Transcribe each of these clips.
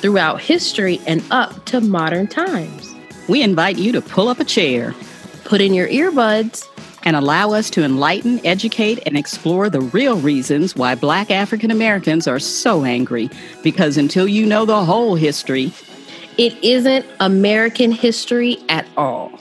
throughout history and up to modern times. We invite you to pull up a chair, put in your earbuds, and allow us to enlighten, educate, and explore the real reasons why Black African Americans are so angry. Because until you know the whole history, it isn't American history at all.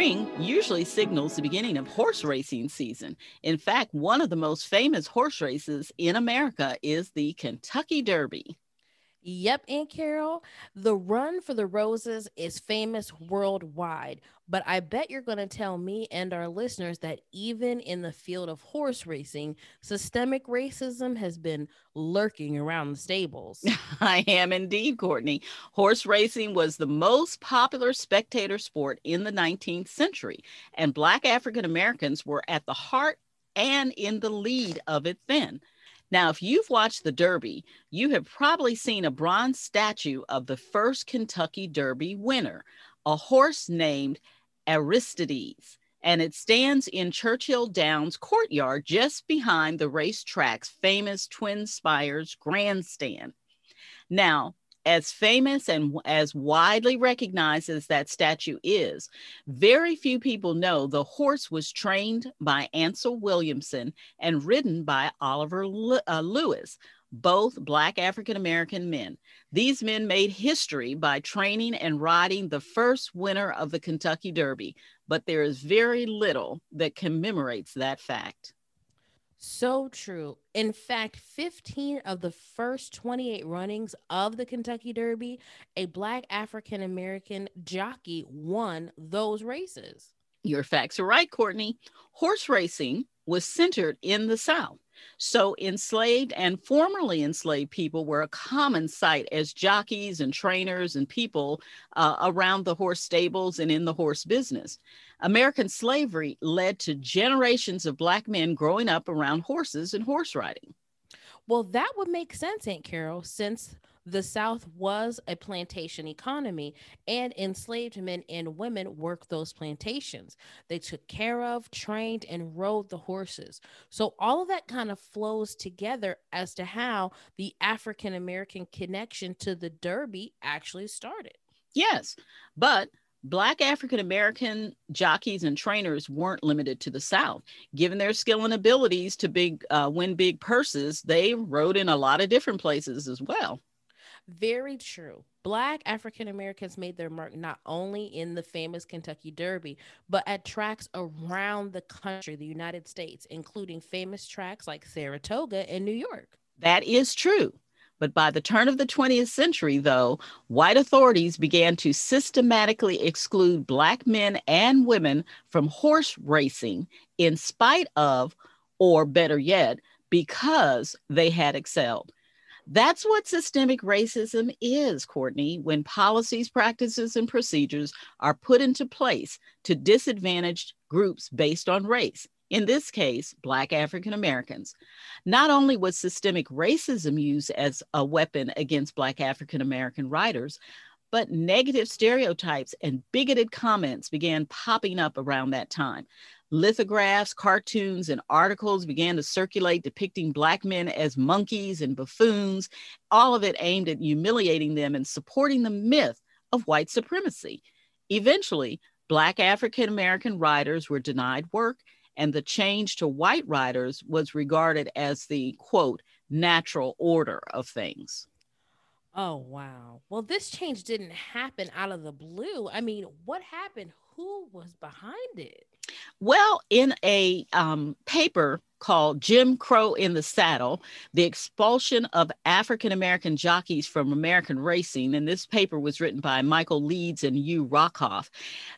Spring usually signals the beginning of horse racing season. In fact, one of the most famous horse races in America is the Kentucky Derby. Yep, Aunt Carol, the run for the roses is famous worldwide, but I bet you're going to tell me and our listeners that even in the field of horse racing, systemic racism has been lurking around the stables. I am indeed, Courtney. Horse racing was the most popular spectator sport in the 19th century, and Black African Americans were at the heart and in the lead of it then. Now, if you've watched the Derby, you have probably seen a bronze statue of the first Kentucky Derby winner, a horse named Aristides, and it stands in Churchill Downs courtyard just behind the racetrack's famous Twin Spires grandstand. Now, as famous and as widely recognized as that statue is, very few people know the horse was trained by Ansel Williamson and ridden by Oliver uh, Lewis, both Black African American men. These men made history by training and riding the first winner of the Kentucky Derby, but there is very little that commemorates that fact. So true. In fact, 15 of the first 28 runnings of the Kentucky Derby, a Black African American jockey won those races. Your facts are right, Courtney. Horse racing was centered in the South. So, enslaved and formerly enslaved people were a common sight as jockeys and trainers and people uh, around the horse stables and in the horse business. American slavery led to generations of Black men growing up around horses and horse riding. Well, that would make sense, Aunt Carol, since the South was a plantation economy, and enslaved men and women worked those plantations. They took care of, trained, and rode the horses. So, all of that kind of flows together as to how the African American connection to the Derby actually started. Yes, but Black African American jockeys and trainers weren't limited to the South. Given their skill and abilities to big uh, win big purses, they rode in a lot of different places as well. Very true. Black African Americans made their mark not only in the famous Kentucky Derby, but at tracks around the country, the United States, including famous tracks like Saratoga in New York. That is true. But by the turn of the 20th century, though, white authorities began to systematically exclude Black men and women from horse racing in spite of, or better yet, because they had excelled. That's what systemic racism is, Courtney, when policies, practices, and procedures are put into place to disadvantage groups based on race in this case, Black African Americans. Not only was systemic racism used as a weapon against Black African American writers, but negative stereotypes and bigoted comments began popping up around that time. Lithographs, cartoons, and articles began to circulate depicting Black men as monkeys and buffoons, all of it aimed at humiliating them and supporting the myth of white supremacy. Eventually, Black African American writers were denied work and the change to white writers was regarded as the quote natural order of things. Oh, wow. Well, this change didn't happen out of the blue. I mean, what happened? Who was behind it? Well, in a um, paper called Jim Crow in the Saddle The Expulsion of African American Jockeys from American Racing, and this paper was written by Michael Leeds and Hugh Rockoff,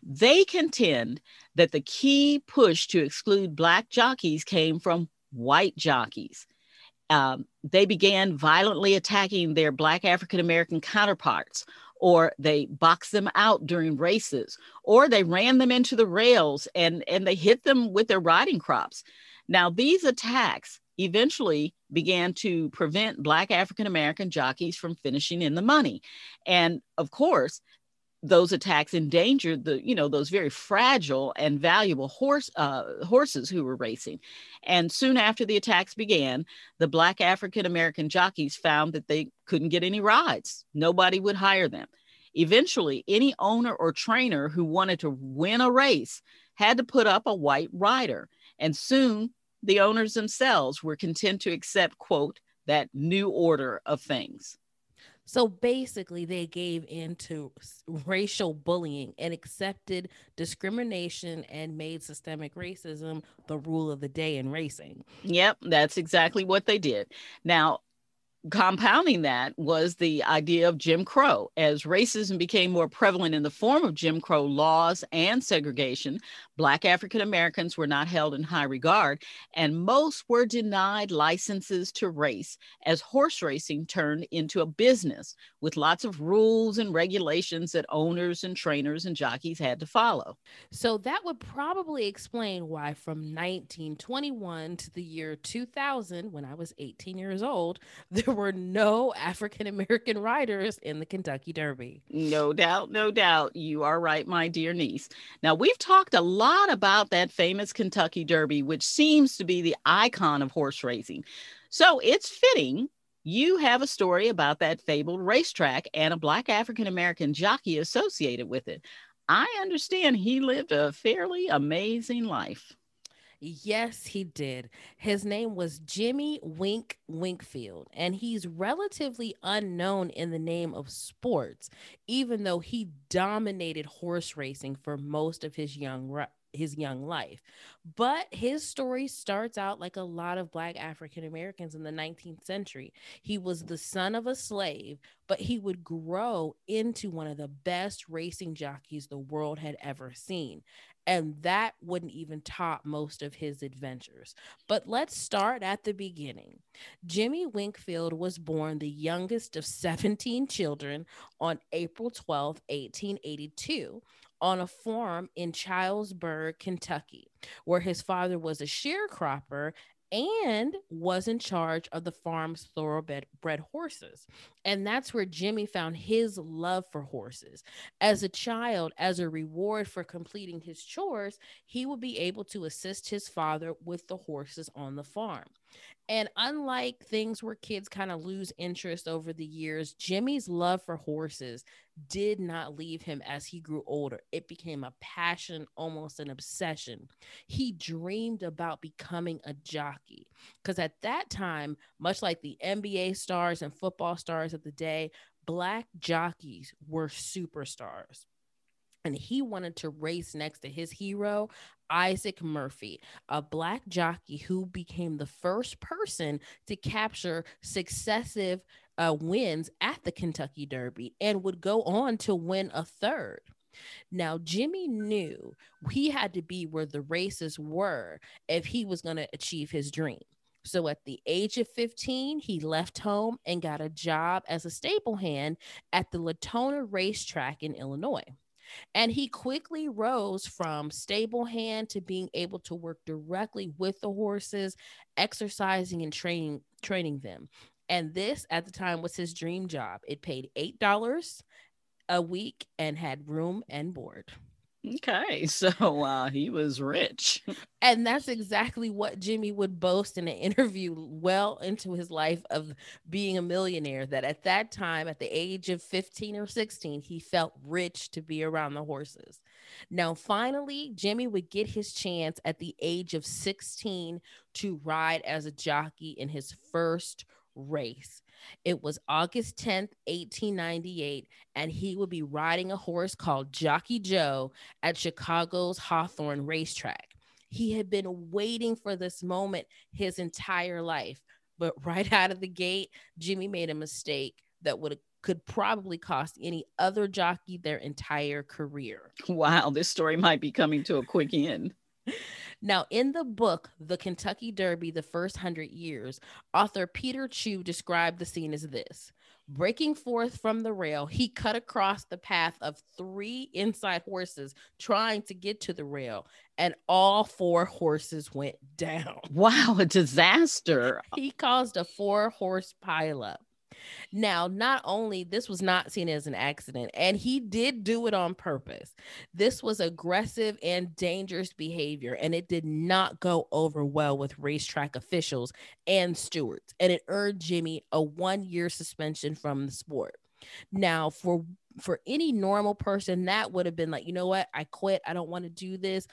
they contend that the key push to exclude Black jockeys came from white jockeys. Um, they began violently attacking their Black African American counterparts, or they boxed them out during races, or they ran them into the rails and, and they hit them with their riding crops. Now, these attacks eventually began to prevent Black African American jockeys from finishing in the money. And of course, those attacks endangered the you know those very fragile and valuable horse uh, horses who were racing. And soon after the attacks began the black african american jockeys found that they couldn't get any rides. Nobody would hire them. Eventually any owner or trainer who wanted to win a race had to put up a white rider. And soon the owners themselves were content to accept, quote, that new order of things. So basically, they gave in to racial bullying and accepted discrimination and made systemic racism the rule of the day in racing. Yep, that's exactly what they did. Now, compounding that was the idea of Jim Crow. As racism became more prevalent in the form of Jim Crow laws and segregation, Black African Americans were not held in high regard, and most were denied licenses to race as horse racing turned into a business with lots of rules and regulations that owners and trainers and jockeys had to follow. So that would probably explain why from 1921 to the year 2000, when I was 18 years old, there there were no African American riders in the Kentucky Derby. No doubt, no doubt. You are right, my dear niece. Now, we've talked a lot about that famous Kentucky Derby, which seems to be the icon of horse racing. So it's fitting you have a story about that fabled racetrack and a Black African American jockey associated with it. I understand he lived a fairly amazing life. Yes, he did. His name was Jimmy Wink Winkfield, and he's relatively unknown in the name of sports, even though he dominated horse racing for most of his young his young life. But his story starts out like a lot of Black African Americans in the 19th century. He was the son of a slave, but he would grow into one of the best racing jockeys the world had ever seen and that wouldn't even top most of his adventures. But let's start at the beginning. Jimmy Winkfield was born the youngest of 17 children on April 12, 1882, on a farm in Chilesburg, Kentucky, where his father was a sharecropper and was in charge of the farm's thoroughbred horses. And that's where Jimmy found his love for horses. As a child, as a reward for completing his chores, he would be able to assist his father with the horses on the farm. And unlike things where kids kind of lose interest over the years, Jimmy's love for horses did not leave him as he grew older. It became a passion, almost an obsession. He dreamed about becoming a jockey because at that time, much like the NBA stars and football stars of the day, black jockeys were superstars and he wanted to race next to his hero, Isaac Murphy, a black jockey who became the first person to capture successive uh, wins at the Kentucky Derby and would go on to win a third. Now, Jimmy knew he had to be where the races were if he was going to achieve his dream. So at the age of 15, he left home and got a job as a stable hand at the Latonia racetrack in Illinois. And he quickly rose from stable hand to being able to work directly with the horses, exercising and training training them. And this at the time was his dream job. It paid $8 a week and had room and board. Okay, so uh, he was rich. And that's exactly what Jimmy would boast in an interview well into his life of being a millionaire. That at that time, at the age of 15 or 16, he felt rich to be around the horses. Now, finally, Jimmy would get his chance at the age of 16 to ride as a jockey in his first race. It was August 10th, 1898, and he would be riding a horse called Jockey Joe at Chicago's Hawthorne Racetrack. He had been waiting for this moment his entire life, but right out of the gate, Jimmy made a mistake that would could probably cost any other jockey their entire career. Wow, this story might be coming to a quick end. Now, in the book, The Kentucky Derby, The First Hundred Years, author Peter Chew described the scene as this Breaking forth from the rail, he cut across the path of three inside horses trying to get to the rail, and all four horses went down. Wow, a disaster. He caused a four horse pileup. Now, not only this was not seen as an accident, and he did do it on purpose. This was aggressive and dangerous behavior, and it did not go over well with racetrack officials and stewards, and it earned Jimmy a one-year suspension from the sport. Now, for for any normal person, that would have been like, you know what, I quit. I don't want to do this.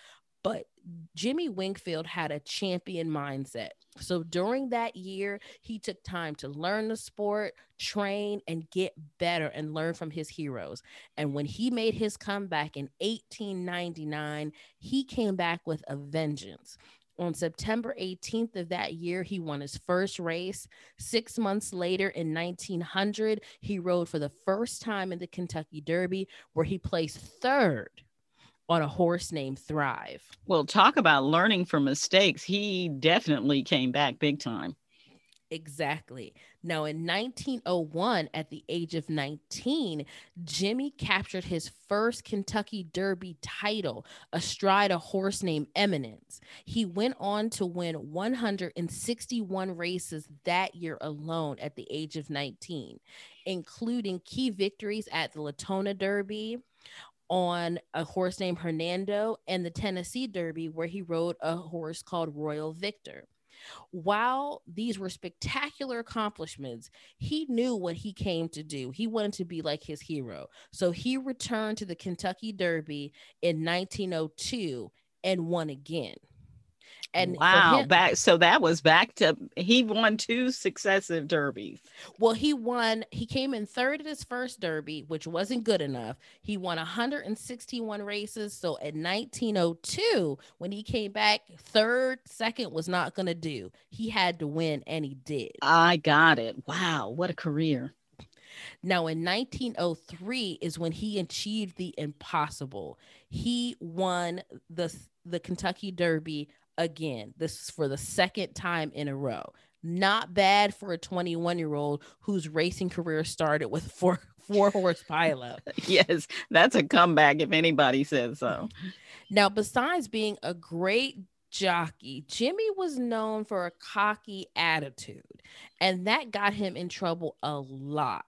But Jimmy Winkfield had a champion mindset. So during that year, he took time to learn the sport, train, and get better and learn from his heroes. And when he made his comeback in 1899, he came back with a vengeance. On September 18th of that year, he won his first race. Six months later, in 1900, he rode for the first time in the Kentucky Derby, where he placed third on a horse named Thrive. Well, talk about learning from mistakes. He definitely came back big time. Exactly. Now, in 1901, at the age of 19, Jimmy captured his first Kentucky Derby title astride a horse named Eminence. He went on to win 161 races that year alone at the age of 19, including key victories at the Latonia Derby, on a horse named Hernando and the Tennessee Derby, where he rode a horse called Royal Victor. While these were spectacular accomplishments, he knew what he came to do. He wanted to be like his hero. So he returned to the Kentucky Derby in 1902 and won again. And wow, him, back so that was back to he won two successive derbies. Well, he won, he came in third at his first derby, which wasn't good enough. He won 161 races. So at 1902, when he came back, third, second was not gonna do. He had to win, and he did. I got it. Wow, what a career. Now, in 1903 is when he achieved the impossible. He won the the Kentucky Derby again. This is for the second time in a row. Not bad for a 21 year old whose racing career started with four four horse pileup. yes, that's a comeback if anybody says so. Now, besides being a great jockey, Jimmy was known for a cocky attitude, and that got him in trouble a lot.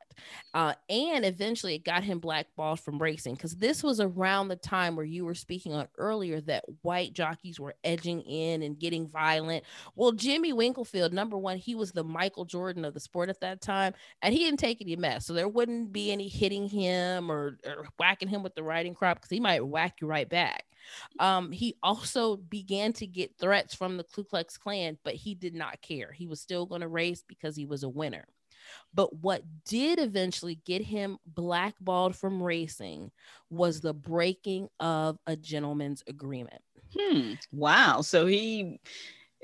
Uh, and eventually it got him blackballed from racing because this was around the time where you were speaking on earlier that white jockeys were edging in and getting violent. Well, Jimmy Winklefield, number one, he was the Michael Jordan of the sport at that time, and he didn't take any mess. So there wouldn't be any hitting him or, or whacking him with the riding crop because he might whack you right back. Um, he also began to get threats from the Ku Klux Klan, but he did not care. He was still going to race because he was a winner. But what did eventually get him blackballed from racing was the breaking of a gentleman's agreement. Hmm. Wow. So he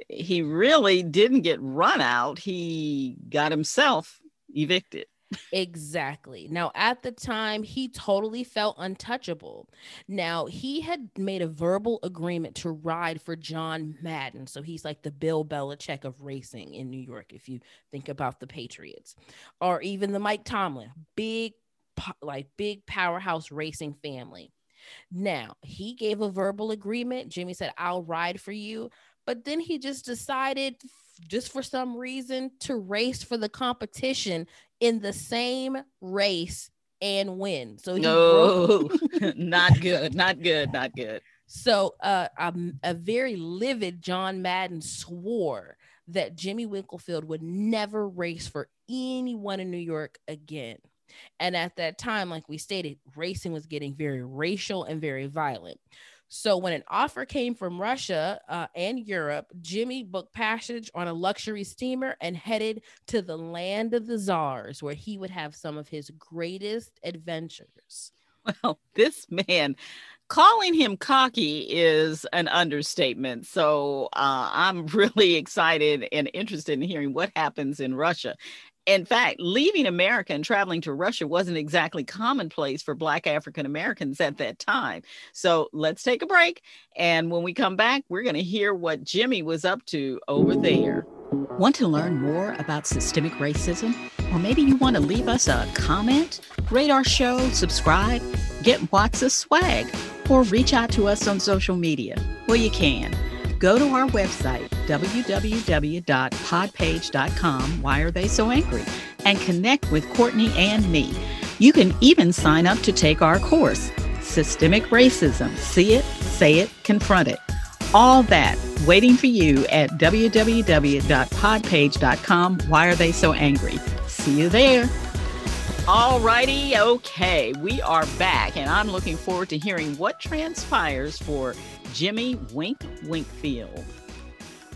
he really didn't get run out. He got himself evicted exactly. Now, at the time, he totally felt untouchable. Now, he had made a verbal agreement to ride for John Madden. So he's like the Bill Belichick of racing in New York, if you think about the Patriots, or even the Mike Tomlin, big, like big powerhouse racing family. Now, he gave a verbal agreement. Jimmy said, I'll ride for you. But then he just decided just for some reason to race for the competition in the same race and win. So no, not good, not good, not good. So uh, a, a very livid John Madden swore that Jimmy Winklefield would never race for anyone in New York again. And at that time, like we stated, racing was getting very racial and very violent. So when an offer came from Russia uh, and Europe, Jimmy booked passage on a luxury steamer and headed to the land of the czars, where he would have some of his greatest adventures. Well, this man calling him cocky is an understatement. So uh, I'm really excited and interested in hearing what happens in Russia. In fact, leaving America and traveling to Russia wasn't exactly commonplace for Black African Americans at that time. So let's take a break. And when we come back, we're going to hear what Jimmy was up to over there. Want to learn more about systemic racism? Or maybe you want to leave us a comment, rate our show, subscribe, get Watts a swag, or reach out to us on social media? Well, you can. Go to our website, www.podpage.com, Why Are They So Angry, and connect with Courtney and me. You can even sign up to take our course, Systemic Racism See It, Say It, Confront It. All that waiting for you at www.podpage.com. Why are they so angry? See you there. All righty, okay, we are back, and I'm looking forward to hearing what transpires for Jimmy Wink Winkfield.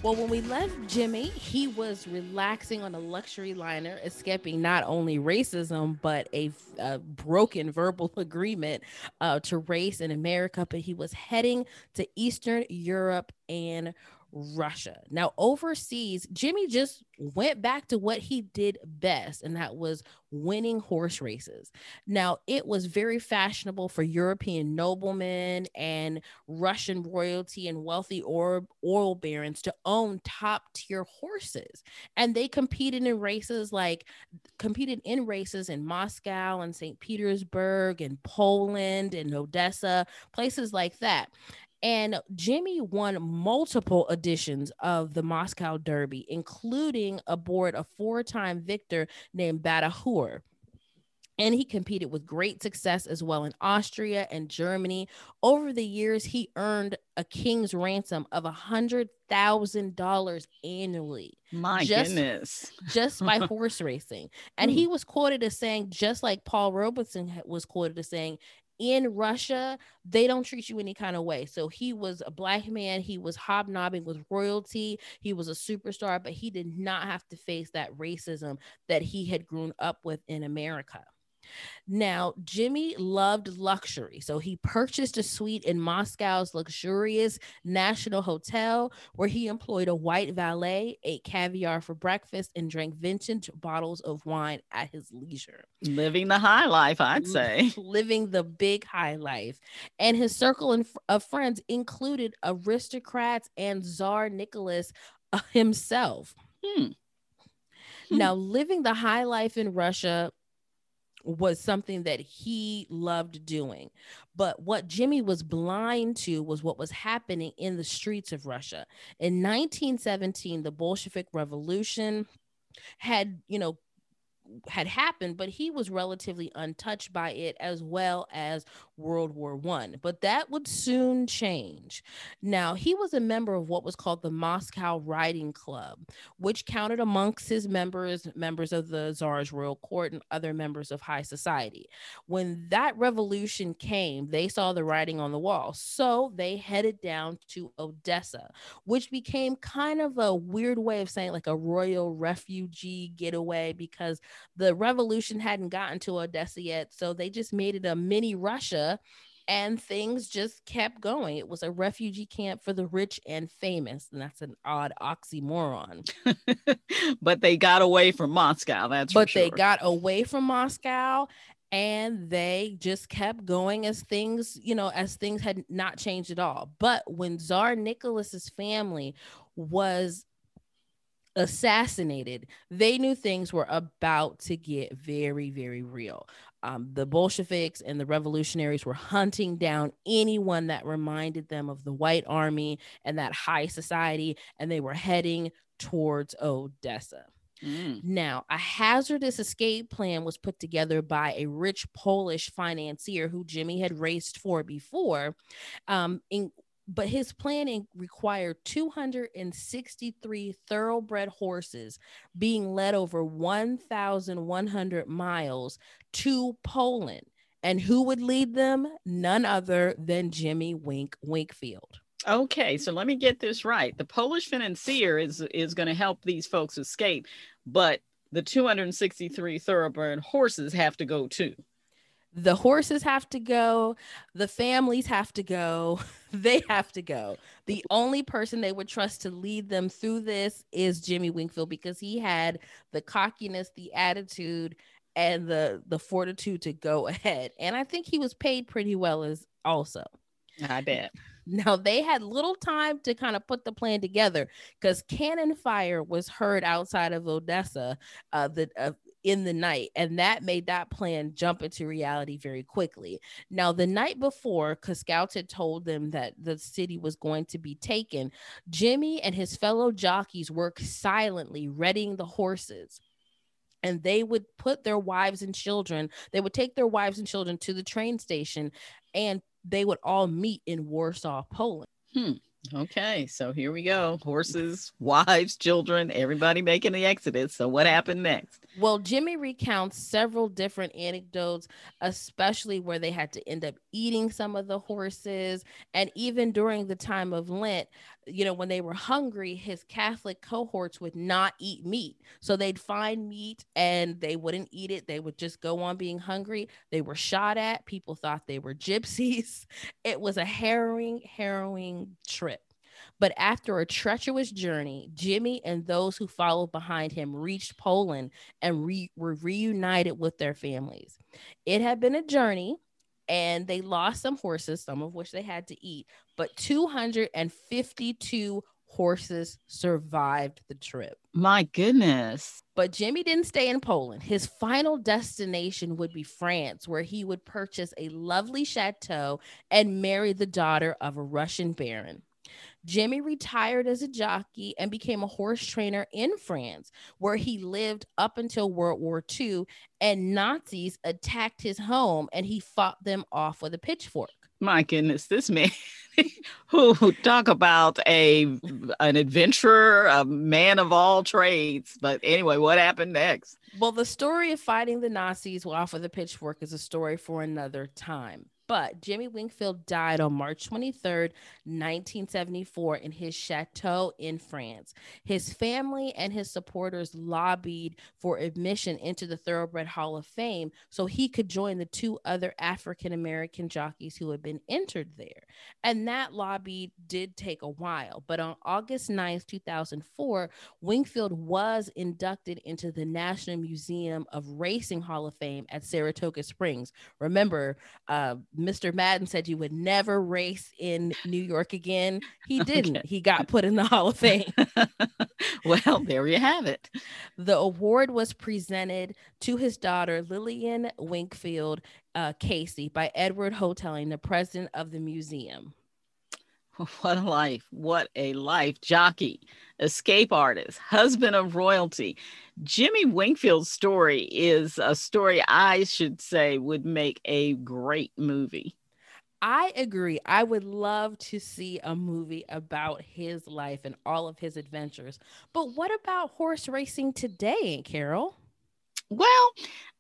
Well, when we left Jimmy, he was relaxing on a luxury liner, escaping not only racism, but a, a broken verbal agreement uh, to race in America. But he was heading to Eastern Europe and Russia. Now, overseas, Jimmy just went back to what he did best, and that was winning horse races. Now, it was very fashionable for European noblemen and Russian royalty and wealthy oil, oil barons to own top tier horses. And they competed in races like competed in races in Moscow and St. Petersburg and Poland and Odessa, places like that. And Jimmy won multiple editions of the Moscow Derby, including aboard a four time victor named Bahadur. And he competed with great success as well in Austria and Germany. Over the years, he earned a king's ransom of a hundred thousand dollars annually. My just, goodness. just by horse racing. And hmm. he was quoted as saying, just like Paul Robeson was quoted as saying, in Russia, they don't treat you any kind of way. So he was a black man, he was hobnobbing with royalty, he was a superstar, but he did not have to face that racism that he had grown up with in America. Now, Jimmy loved luxury, so he purchased a suite in Moscow's luxurious National Hotel where he employed a white valet, ate caviar for breakfast, and drank vintage bottles of wine at his leisure. Living the high life, I'd say. Living the big high life. And his circle of friends included aristocrats and Tsar Nicholas uh, himself. Hmm. Now, living the high life in Russia was something that he loved doing. But what Jimmy was blind to was what was happening in the streets of Russia. In 1917, the Bolshevik Revolution had, you know, had happened, but he was relatively untouched by it as well as World War One. But that would soon change. Now, he was a member of what was called the Moscow Riding Club, which counted amongst his members members of the Tsar's royal court and other members of high society. When that revolution came, they saw the writing on the wall. So they headed down to Odessa, which became kind of a weird way of saying like a royal refugee getaway because the revolution hadn't gotten to Odessa yet. So they just made it a mini Russia and things just kept going. It was a refugee camp for the rich and famous, and that's an odd oxymoron. but they got away from Moscow. That's but they got away from Moscow, and they just kept going as things, you know, as things had not changed at all. But when Tsar Nicholas's family was assassinated, they knew things were about to get very, very real. Um, the Bolsheviks and the revolutionaries were hunting down anyone that reminded them of the white army and that high society, and they were heading towards Odessa. Mm. Now, a hazardous escape plan was put together by a rich Polish financier who Jimmy had raced for before, um, in but his planning required 263 thoroughbred horses being led over 1,100 miles to Poland. And who would lead them? None other than Jimmy Wink Winkfield. Okay, so let me get this right. The Polish financier is is going to help these folks escape, but the 263 thoroughbred horses have to go too. The horses have to go, the families have to go, they have to go. The only person they would trust to lead them through this is Jimmy Winkfield because he had the cockiness, the attitude, and the the fortitude to go ahead. And I think he was paid pretty well as also. I bet. Now they had little time to kind of put the plan together because cannon fire was heard outside of Odessa uh, the, uh, in the night, and that made that plan jump into reality very quickly. Now, the night before, because scouts had told them that the city was going to be taken, Jimmy and his fellow jockeys worked silently, readying the horses and they would put their wives and children they would take their wives and children to the train station and they would all meet in warsaw poland hmm. Okay, so here we go. Horses, wives, children, everybody making the exodus. So what happened next? Well, Jimmy recounts several different anecdotes, especially where they had to end up eating some of the horses. And even during the time of Lent, you know, when they were hungry, his Catholic cohorts would not eat meat. So they'd find meat and they wouldn't eat it. They would just go on being hungry. They were shot at. People thought they were gypsies. It was a harrowing, harrowing trip. But after a treacherous journey, Jimmy and those who followed behind him reached Poland and re- were reunited with their families. It had been a journey and they lost some horses, some of which they had to eat, but 252 horses survived the trip. My goodness. But Jimmy didn't stay in Poland. His final destination would be France, where he would purchase a lovely chateau and marry the daughter of a Russian baron. Jimmy retired as a jockey and became a horse trainer in France, where he lived up until World War II. And Nazis attacked his home and he fought them off with a pitchfork. My goodness, this man who talk about a an adventurer, a man of all trades. But anyway, what happened next? Well, the story of fighting the Nazis off with a pitchfork is a story for another time. But Jimmy Winkfield died on March 23rd, 1974, in his chateau in France. His family and his supporters lobbied for admission into the Thoroughbred Hall of Fame so he could join the two other African American jockeys who had been entered there. And that lobby did take a while. But on August 9th, 2004, Winkfield was inducted into the National Museum of Racing Hall of Fame at Saratoga Springs. Remember, uh, Mr. Madden said you would never race in New York again. He didn't. Okay. He got put in the Hall of Fame. well, there you have it. The award was presented to his daughter, Lillian Winkfield uh, Casey, by Edward Hotaling, the president of the museum. What a life. What a life. Jockey, escape artist, husband of royalty. Jimmy Winkfield's story is a story I should say would make a great movie. I agree. I would love to see a movie about his life and all of his adventures. But what about horse racing today, Aunt Carol? Well,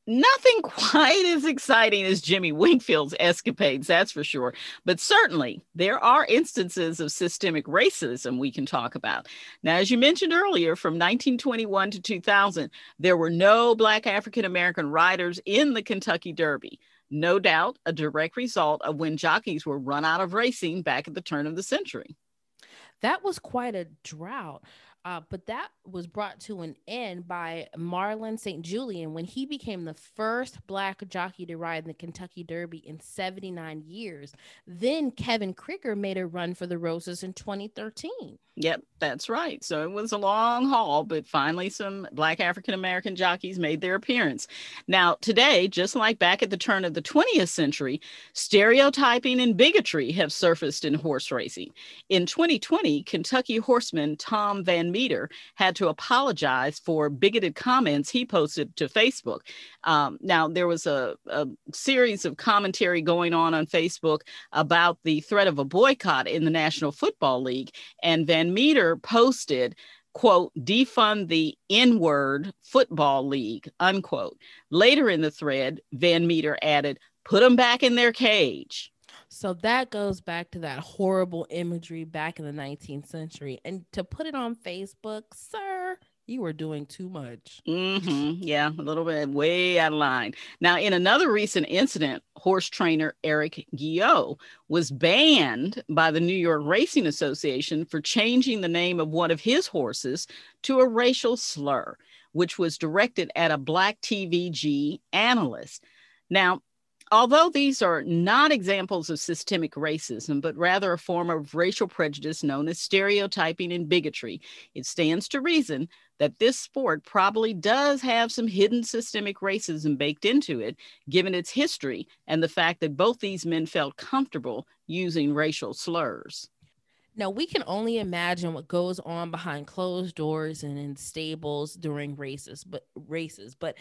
nothing quite as exciting as Jimmy Winkfield's escapades, that's for sure. But certainly there are instances of systemic racism we can talk about. Now, as you mentioned earlier, from 1921 to 2000, there were no Black African American riders in the Kentucky Derby. No doubt a direct result of when jockeys were run out of racing back at the turn of the century. That was quite a drought. Uh, but that was brought to an end by Marlon St. Julien when he became the first black jockey to ride in the Kentucky Derby in 79 years. Then Kevin Krigger made a run for the Roses in 2013. Yep, that's right. So it was a long haul, but finally some Black African American jockeys made their appearance. Now, today, just like back at the turn of the 20th century, stereotyping and bigotry have surfaced in horse racing. In 2020, Kentucky horseman Tom Van Meter had to apologize for bigoted comments he posted to Facebook. Um, now, there was a, a series of commentary going on on Facebook about the threat of a boycott in the National Football League, and Van Meter posted, quote, defund the N word football league, unquote. Later in the thread, Van Meter added, put them back in their cage. So that goes back to that horrible imagery back in the 19th century. And to put it on Facebook, sir, You were doing too much. Mm-hmm. Yeah, a little bit way out of line. Now, in another recent incident, horse trainer Eric Guillot was banned by the New York Racing Association for changing the name of one of his horses to a racial slur, which was directed at a Black TVG analyst. Now, Although these are not examples of systemic racism, but rather a form of racial prejudice known as stereotyping and bigotry, it stands to reason that this sport probably does have some hidden systemic racism baked into it, given its history and the fact that both these men felt comfortable using racial slurs. Now we can only imagine what goes on behind closed doors and in stables during races, but races. But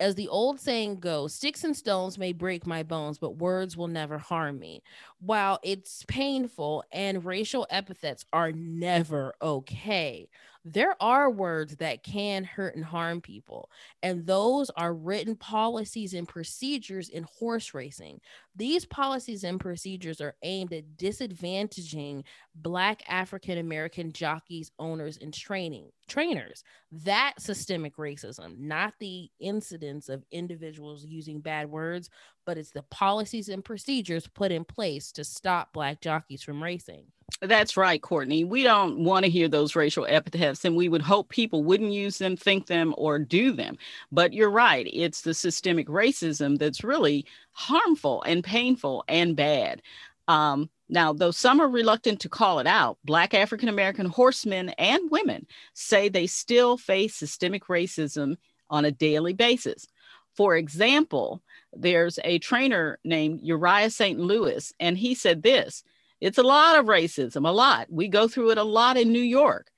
as the old saying goes, sticks and stones may break my bones, but words will never harm me. While it's painful and racial epithets are never okay, there are words that can hurt and harm people, and those are written policies and procedures in horse racing. These policies and procedures are aimed at disadvantaging Black African American jockeys, owners, and training trainers. That systemic racism, not the incidents of individuals using bad words, but it's the policies and procedures put in place to stop Black jockeys from racing. That's right, Courtney. We don't want to hear those racial epithets, and we would hope people wouldn't use them, think them, or do them. But you're right. It's the systemic racism that's really harmful and painful and bad. Um, now, though some are reluctant to call it out, Black African American horsemen and women say they still face systemic racism on a daily basis. For example, there's a trainer named Uriah St. Lewis, and he said this it's a lot of racism, a lot. We go through it a lot in New York.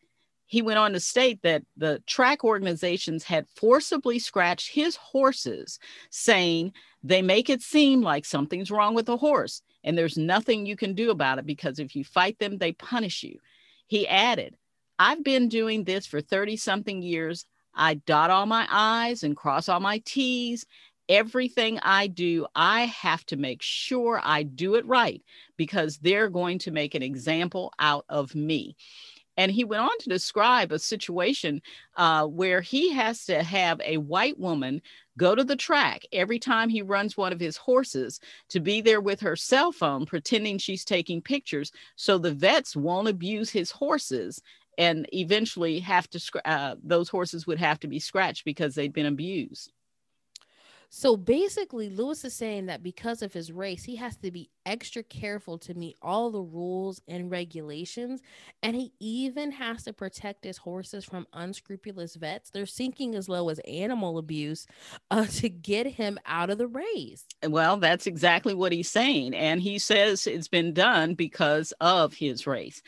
He went on to state that the track organizations had forcibly scratched his horses, saying they make it seem like something's wrong with the horse, and there's nothing you can do about it because if you fight them, they punish you. He added, I've been doing this for 30 something years. I dot all my I's and cross all my T's, everything I do, I have to make sure I do it right because they're going to make an example out of me. And he went on to describe a situation uh, where he has to have a white woman go to the track every time he runs one of his horses to be there with her cell phone, pretending she's taking pictures so the vets won't abuse his horses and eventually have to, uh, those horses would have to be scratched because they'd been abused. So basically, Lewis is saying that because of his race, he has to be extra careful to meet all the rules and regulations. And he even has to protect his horses from unscrupulous vets. They're sinking as low as animal abuse uh, to get him out of the race. Well, that's exactly what he's saying. And he says it's been done because of his race.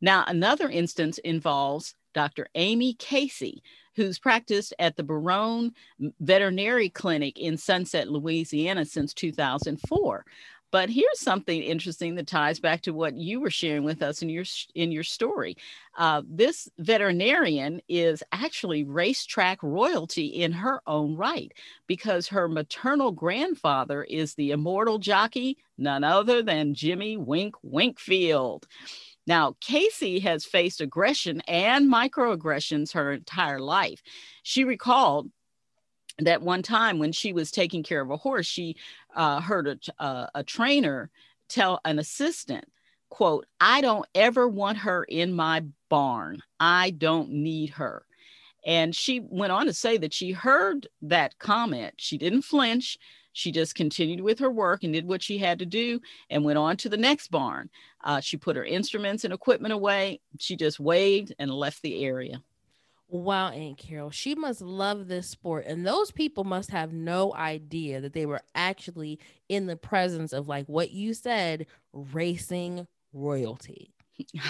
Now, another instance involves Dr. Amy Casey who's practiced at the Barone Veterinary Clinic in Sunset, Louisiana since 2004. But here's something interesting that ties back to what you were sharing with us in your in your story. Uh, this veterinarian is actually racetrack royalty in her own right because her maternal grandfather is the immortal jockey, none other than Jimmy Wink Winkfield. Now, Casey has faced aggression and microaggressions her entire life. She recalled that one time when she was taking care of a horse, she uh, heard a, a trainer tell an assistant, quote, I don't ever want her in my barn. I don't need her. And she went on to say that she heard that comment. She didn't flinch. She just continued with her work and did what she had to do and went on to the next barn. Uh, she put her instruments and equipment away. She just waved and left the area. Wow, Aunt Carol, she must love this sport. And those people must have no idea that they were actually in the presence of, like what you said, racing royalty.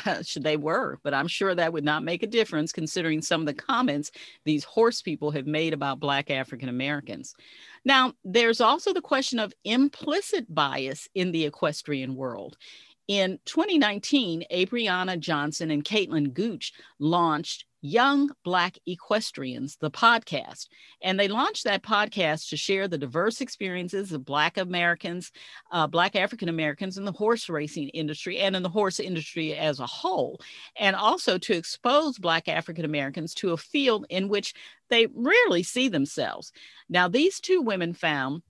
they were, but I'm sure that would not make a difference considering some of the comments these horse people have made about Black African Americans. Now, there's also the question of implicit bias in the equestrian world. In 2019, Abriana Johnson and Caitlin Gooch launched Young Black Equestrians, the podcast. And they launched that podcast to share the diverse experiences of Black Americans, uh, Black African Americans in the horse racing industry and in the horse industry as a whole, and also to expose Black African Americans to a field in which they rarely see themselves. Now, these two women found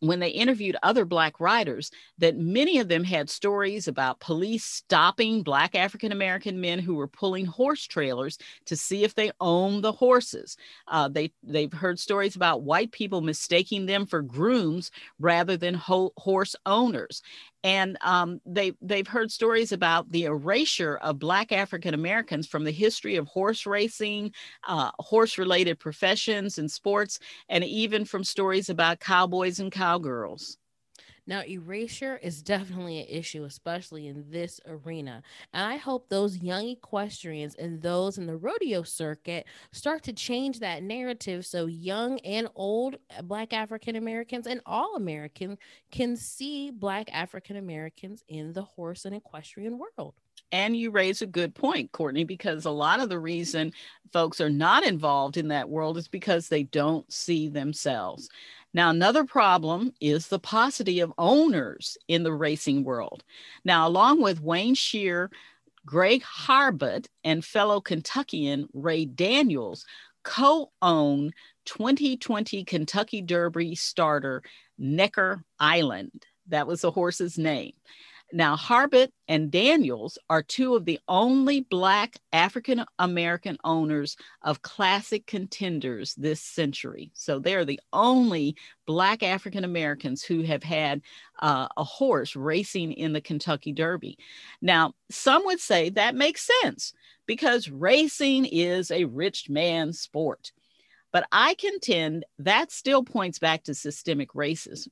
when they interviewed other Black writers that many of them had stories about police stopping Black African American men who were pulling horse trailers to see if they owned the horses. Uh, they, they've heard stories about white people mistaking them for grooms rather than ho- horse owners and um, they they've heard stories about the erasure of Black African Americans from the history of horse racing, uh, horse related professions and sports, and even from stories about cowboys and cowgirls. Now, erasure is definitely an issue, especially in this arena. And I hope those young equestrians and those in the rodeo circuit start to change that narrative so young and old Black African Americans and all Americans can see Black African Americans in the horse and equestrian world. And you raise a good point, Courtney, because a lot of the reason folks are not involved in that world is because they don't see themselves. Now, another problem is the paucity of owners in the racing world. Now, along with Wayne Shear, Greg Harbut, and fellow Kentuckian Ray Daniels, co own 2020 Kentucky Derby starter Necker Island. That was the horse's name. Now, Harbut and Daniels are two of the only Black African American owners of classic contenders this century. So they're the only Black African Americans who have had uh, a horse racing in the Kentucky Derby. Now, some would say that makes sense because racing is a rich man's sport. But I contend that still points back to systemic racism.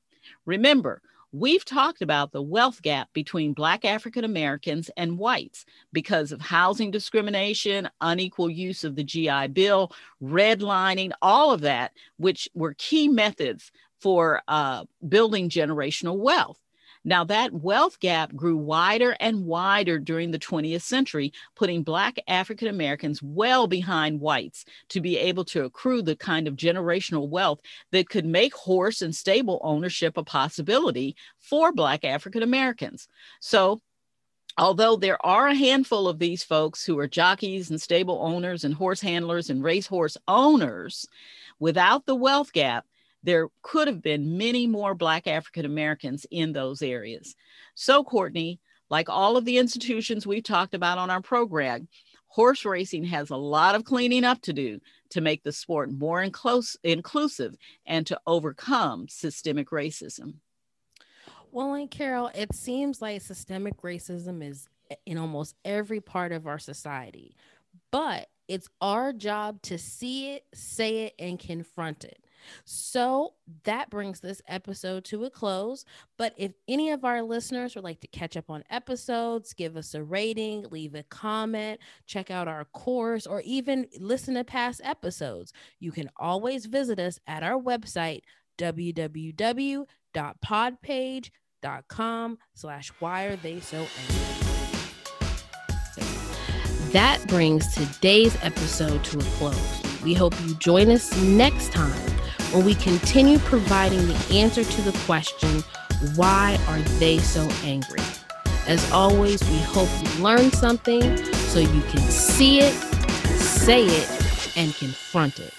Remember, We've talked about the wealth gap between Black African Americans and whites because of housing discrimination, unequal use of the GI Bill, redlining, all of that, which were key methods for uh, building generational wealth. Now, that wealth gap grew wider and wider during the 20th century, putting Black African Americans well behind whites to be able to accrue the kind of generational wealth that could make horse and stable ownership a possibility for Black African Americans. So, although there are a handful of these folks who are jockeys and stable owners and horse handlers and racehorse owners, without the wealth gap, there could have been many more Black African Americans in those areas. So, Courtney, like all of the institutions we've talked about on our program, horse racing has a lot of cleaning up to do to make the sport more inclus- inclusive and to overcome systemic racism. Well, and Carol, it seems like systemic racism is in almost every part of our society, but it's our job to see it, say it, and confront it. So that brings this episode to a close. But if any of our listeners would like to catch up on episodes, give us a rating, leave a comment, check out our course, or even listen to past episodes, you can always visit us at our website, www.podpage.com slash why are they so angry. That brings today's episode to a close. We hope you join us next time when we continue providing the answer to the question, why are they so angry? As always, we hope you learn something so you can see it, say it, and confront it.